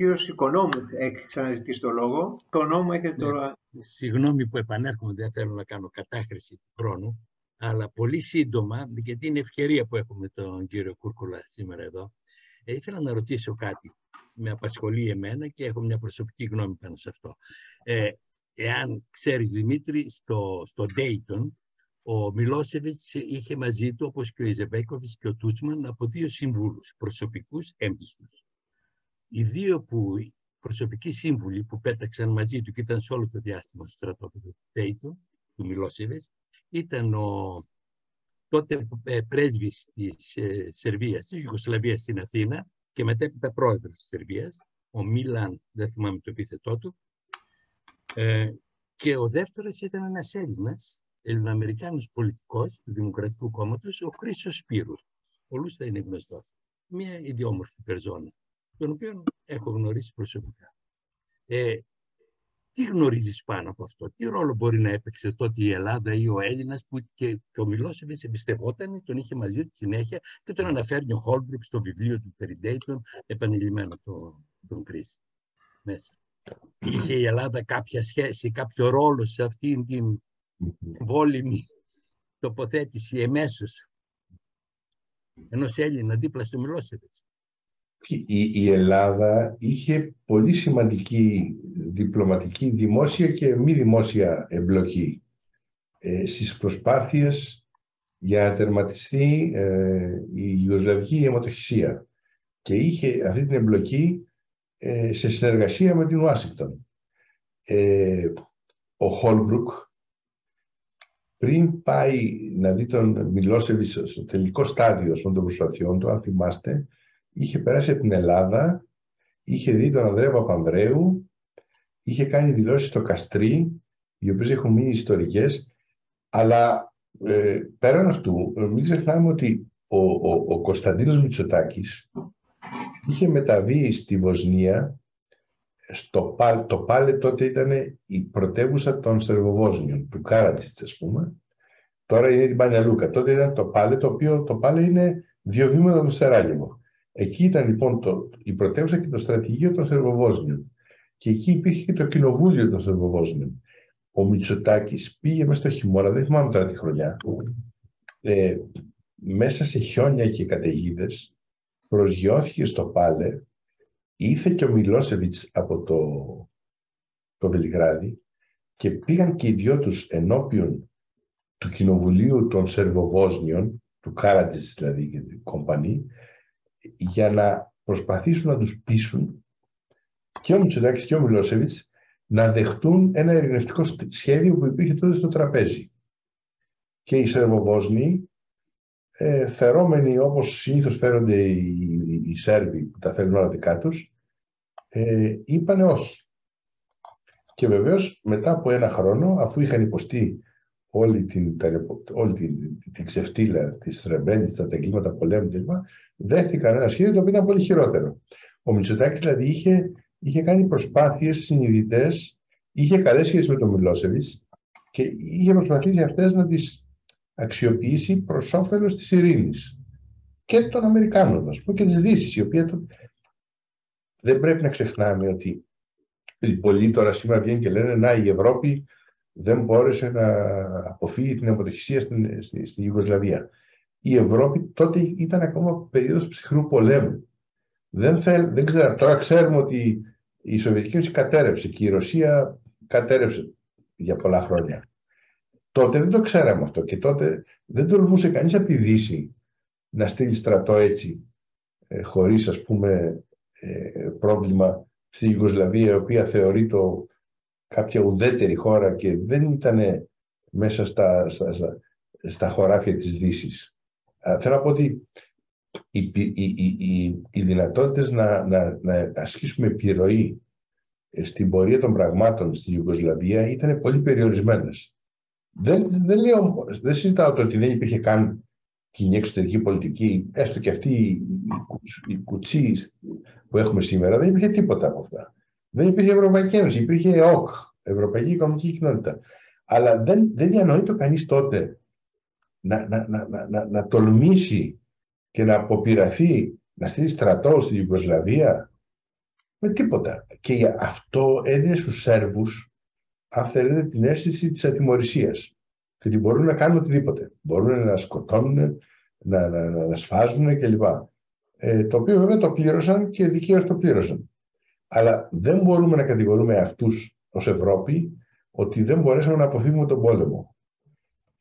κύριος Οικονόμου έχει ξαναζητήσει το λόγο. Οικονόμου έχετε ναι. τώρα... Συγγνώμη που επανέρχομαι, δεν θέλω να κάνω κατάχρηση του χρόνου, αλλά πολύ σύντομα, γιατί είναι ευκαιρία που έχουμε τον κύριο Κούρκουλα σήμερα εδώ, ε, ήθελα να ρωτήσω κάτι. Με απασχολεί εμένα και έχω μια προσωπική γνώμη πάνω σε αυτό. Ε, εάν ξέρεις, Δημήτρη, στο, στο Dayton, ο Μιλόσεβιτς είχε μαζί του, όπως και ο Ιζεβέκοβιτς και ο Τούτσμαν, από δύο συμβούλους προσωπικούς έμπιστους. Οι δύο που, προσωπικοί σύμβουλοι που πέταξαν μαζί του και ήταν σε όλο το διάστημα στο στρατόπεδο του Dayton, του Μιλόσεβιτς, ήταν ο τότε ε, πρέσβης της ε, Σερβίας, της Ιουγκοσλαβίας στην Αθήνα και μετέπειτα πρόεδρος της Σερβίας, ο Μίλαν, δεν θυμάμαι το επίθετό του, ε, και ο δεύτερος ήταν ένας Έλληνας, Ελληνοαμερικάνος πολιτικός του Δημοκρατικού Κόμματος, ο Χρήσος Σπύρου. Πολλούς θα είναι γνωστός. Μια ιδιόμορφη περσόνα, τον οποίο έχω γνωρίσει προσωπικά. Ε, τι γνωρίζεις πάνω από αυτό, τι ρόλο μπορεί να έπαιξε τότε η Ελλάδα ή ο Έλληνας που και, και ο Μιλόσεβιτς εμπιστευόταν, τον είχε μαζί του συνέχεια και τον αναφέρει ο Χόλμπρουκ στο βιβλίο του περί Ντέιτον, επανειλημμένο το, τον κρίση μέσα. Είχε η Ελλάδα κάποια σχέση, κάποιο ρόλο σε αυτήν την βόλυμη τοποθέτηση εμέσως ενός Έλληνα δίπλα στο Μιλόσεβιτς; Η, Ελλάδα είχε πολύ σημαντική διπλωματική δημόσια και μη δημόσια εμπλοκή ε, στις προσπάθειες για να τερματιστεί ε, η Ιουγκοσλαβική αιματοχυσία και είχε αυτή την εμπλοκή ε, σε συνεργασία με την Ουάσιγκτον. Ε, ο Χόλμπρουκ πριν πάει να δει τον Μιλόσεβιτς στο τελικό στάδιο των προσπαθειών του, αν θυμάστε, είχε περάσει από την Ελλάδα, είχε δει τον Ανδρέα Παπανδρέου, είχε κάνει δηλώσεις στο Καστρί, οι οποίες έχουν μείνει ιστορικές, αλλά ε, πέραν αυτού, ε, μην ξεχνάμε ότι ο, ο, ο Κωνσταντίνος Μητσοτάκης είχε μεταβεί στη Βοσνία, στο, το Πάλε τότε ήταν η πρωτεύουσα των Σερβοβόσνιων, του Κάρατιτς ας πούμε, τώρα είναι την Πανιαλούκα. Τότε ήταν το Πάλε, το οποίο το Πάλε είναι δύο βήματα από το Σεράγεβο. Εκεί ήταν λοιπόν το, η πρωτεύουσα και το στρατηγείο των Σερβοβόσνιων. Και εκεί υπήρχε και το κοινοβούλιο των Σερβοβόσνιων. Ο Μητσοτάκης πήγε μέσα στο χειμώνα, δεν θυμάμαι τώρα τη χρονιά, ε, μέσα σε χιόνια και καταιγίδες, προσγειώθηκε στο Πάλε, ήρθε και ο Μιλόσεβιτς από το, το Βελιγράδι και πήγαν και οι δυο τους ενώπιον του Κοινοβουλίου των Σερβοβόσνιων, του Κάρατζης δηλαδή και την κομπανή, για να προσπαθήσουν να τους πείσουν και ο Μητσοτάκης και ο Μιλόσεβιτς να δεχτούν ένα ειρηνευτικό σχέδιο που υπήρχε τότε στο τραπέζι. Και οι Σερβοβόσνοι, ε, φερόμενοι όπως συνήθως φέρονται οι, οι, Σέρβοι που τα θέλουν όλα δικά τους, ε, είπανε όχι. Και βεβαίως μετά από ένα χρόνο, αφού είχαν υποστεί όλη την, όλη την, την ξεφτύλα της Ρεμπένης, τα εγκλήματα πολέμου κλπ. Δέχτηκαν ένα σχέδιο το οποίο ήταν πολύ χειρότερο. Ο Μητσοτάκης δηλαδή είχε, είχε κάνει προσπάθειες συνειδητές, είχε καλές σχέσεις με τον Μιλόσεβιτς και είχε προσπαθήσει αυτές να τις αξιοποιήσει προς όφελος της ειρήνης και των Αμερικάνων, ας πούμε, και της Δύσης, η οποία το... δεν πρέπει να ξεχνάμε ότι οι πολλοί τώρα σήμερα βγαίνουν και λένε να η Ευρώπη δεν μπόρεσε να αποφύγει την αποτυχία στην, στην, στην Ιουγκοσλαβία. Η Ευρώπη τότε ήταν ακόμα περίοδος ψυχρού πολέμου. Δεν, θέλ, δεν ξέρω, τώρα ξέρουμε ότι η Σοβιετική Ένωση κατέρευσε και η Ρωσία κατέρευσε για πολλά χρόνια. Τότε δεν το ξέραμε αυτό και τότε δεν τολμούσε κανείς από τη Δύση να στείλει στρατό έτσι ε, χωρίς ας πούμε ε, πρόβλημα στη Ιουγκοσλαβία η οποία θεωρεί το κάποια ουδέτερη χώρα και δεν ήταν μέσα στα, στα, στα, χωράφια της δύσης. Θέλω να πω ότι οι, οι, οι, οι δυνατότητες να, να, να ασκήσουμε επιρροή στην πορεία των πραγμάτων στην Ιουγκοσλαβία ήταν πολύ περιορισμένες. Δεν, δεν, λέω, δεν συζητάω το ότι δεν υπήρχε καν κοινή εξωτερική πολιτική, έστω και αυτή η, η κουτσή που έχουμε σήμερα, δεν υπήρχε τίποτα από αυτά. Δεν υπήρχε Ευρωπαϊκή Ένωση, υπήρχε ΕΟΚ, Ευρωπαϊκή Οικονομική Κοινότητα. Αλλά δεν, δεν διανοεί το κανείς τότε να, να, να, να, να τολμήσει και να αποπειραθεί να στείλει στρατό στην Ιουγκοσλαβία; Με τίποτα. Και αυτό έδινε στους Σέρβους, αν θέλετε, την αίσθηση της ατιμορρησίας. Και ότι μπορούν να κάνουν οτιδήποτε. Μπορούν να σκοτώνουν, να, να, να, να σφάζουν κλπ. Ε, το οποίο βέβαια το πλήρωσαν και δικαίως το πλήρωσαν. Αλλά δεν μπορούμε να κατηγορούμε αυτούς ως Ευρώπη ότι δεν μπορέσαμε να αποφύγουμε τον πόλεμο.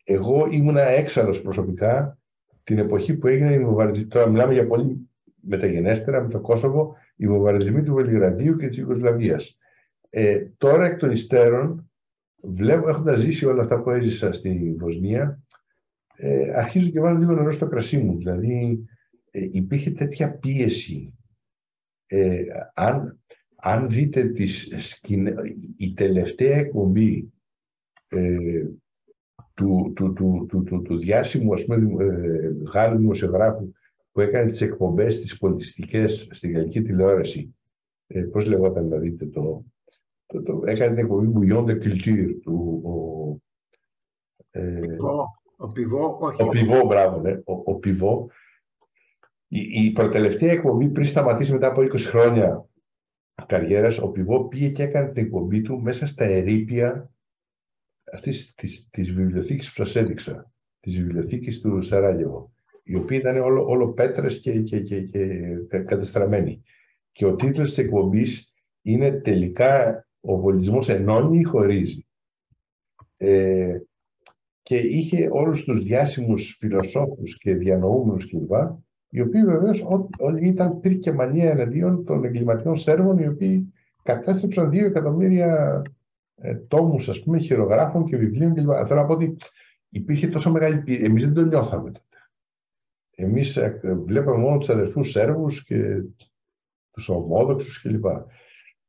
Εγώ ήμουνα έξαλλος προσωπικά την εποχή που έγινε η βομβαρδισμή. Τώρα μιλάμε για πολύ μεταγενέστερα με το Κόσοβο, η βομβαρδισμή του Βελιγραδίου και της Ιουγκοσλαβίας. Ε, τώρα εκ των υστέρων, βλέπω, έχοντας ζήσει όλα αυτά που έζησα στη Βοσνία, ε, αρχίζω και βάλω λίγο νερό στο κρασί μου. Δηλαδή, ε, υπήρχε τέτοια πίεση. Ε, αν, αν δείτε τις η τελευταία εκπομπή ε, του, του, του, του, του, του διάσημου ας πούμε, ε, Γάλλου δημοσιογράφου που έκανε τις εκπομπές τις πολιτιστικές στη γαλλική τηλεόραση. Ε, πώς λεγόταν να δείτε το, το, το, έκανε την εκπομπή Bouillon de Culture του ο, ε, ο Πιβό, όχι. Ο Πιβό, μπράβο, ναι. Ο, ο Πιβό. Η, η προτελευταία εκπομπή πριν σταματήσει μετά από 20 χρόνια καριέρας, ο Πιβό πήγε και έκανε την εκπομπή του μέσα στα ερήπια αυτής της, της βιβλιοθήκης που σας έδειξα, της βιβλιοθήκης του Σαράγεβο, η οποία ήταν όλο, όλο πέτρες και, και, και, και κατεστραμμένη. Και ο τίτλος της εκπομπής είναι τελικά «Ο πολιτισμός ενώνει ή χωρίζει». Ε, και είχε όλους τους διάσημους φιλοσόφους και διανοούμενους κλπ. Οι οποίοι βεβαίως ήταν πυρ και μανία εναντίον των εγκληματιών Σέρβων, οι οποίοι κατέστρεψαν δύο εκατομμύρια ε, τόμους, ας πούμε, χειρογράφων και βιβλίων κλπ. Θέλω να πω ότι υπήρχε τόσο μεγάλη πίεση. Εμείς δεν το νιώθαμε τότε. Εμείς ε, βλέπαμε μόνο τους αδερφούς Σέρβους και τους ομόδοξους κλπ.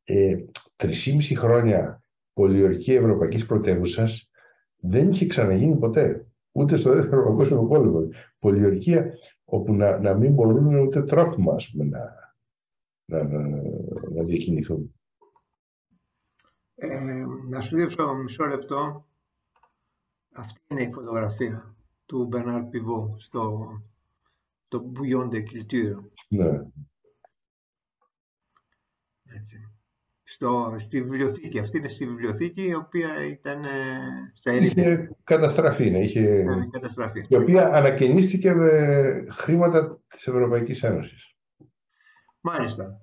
Ε, τρισήμιση χρόνια πολιορκία ευρωπαϊκής πρωτεύουσας δεν είχε ξαναγίνει ποτέ. Ούτε στο δεύτερο παγκόσμιο πόλεμο. Πολιορκία όπου να, να μην μπορούν ούτε τρόφιμα ας πούμε, να, να, να, να διακινηθούν. Ε, να σου δείξω μισό λεπτό. Αυτή είναι η φωτογραφία του Μπερνάρ Πιβό στο το Bouillon de Culture. Ναι. Έτσι. Στο, στη βιβλιοθήκη. Αυτή είναι στη βιβλιοθήκη η οποία ήταν ε, στα ερήπια. Είχε καταστραφεί, ναι. Είχε... Ναι, καταστραφεί. Η οποία ανακαινίστηκε με χρήματα της Ευρωπαϊκής Ένωσης. Μάλιστα.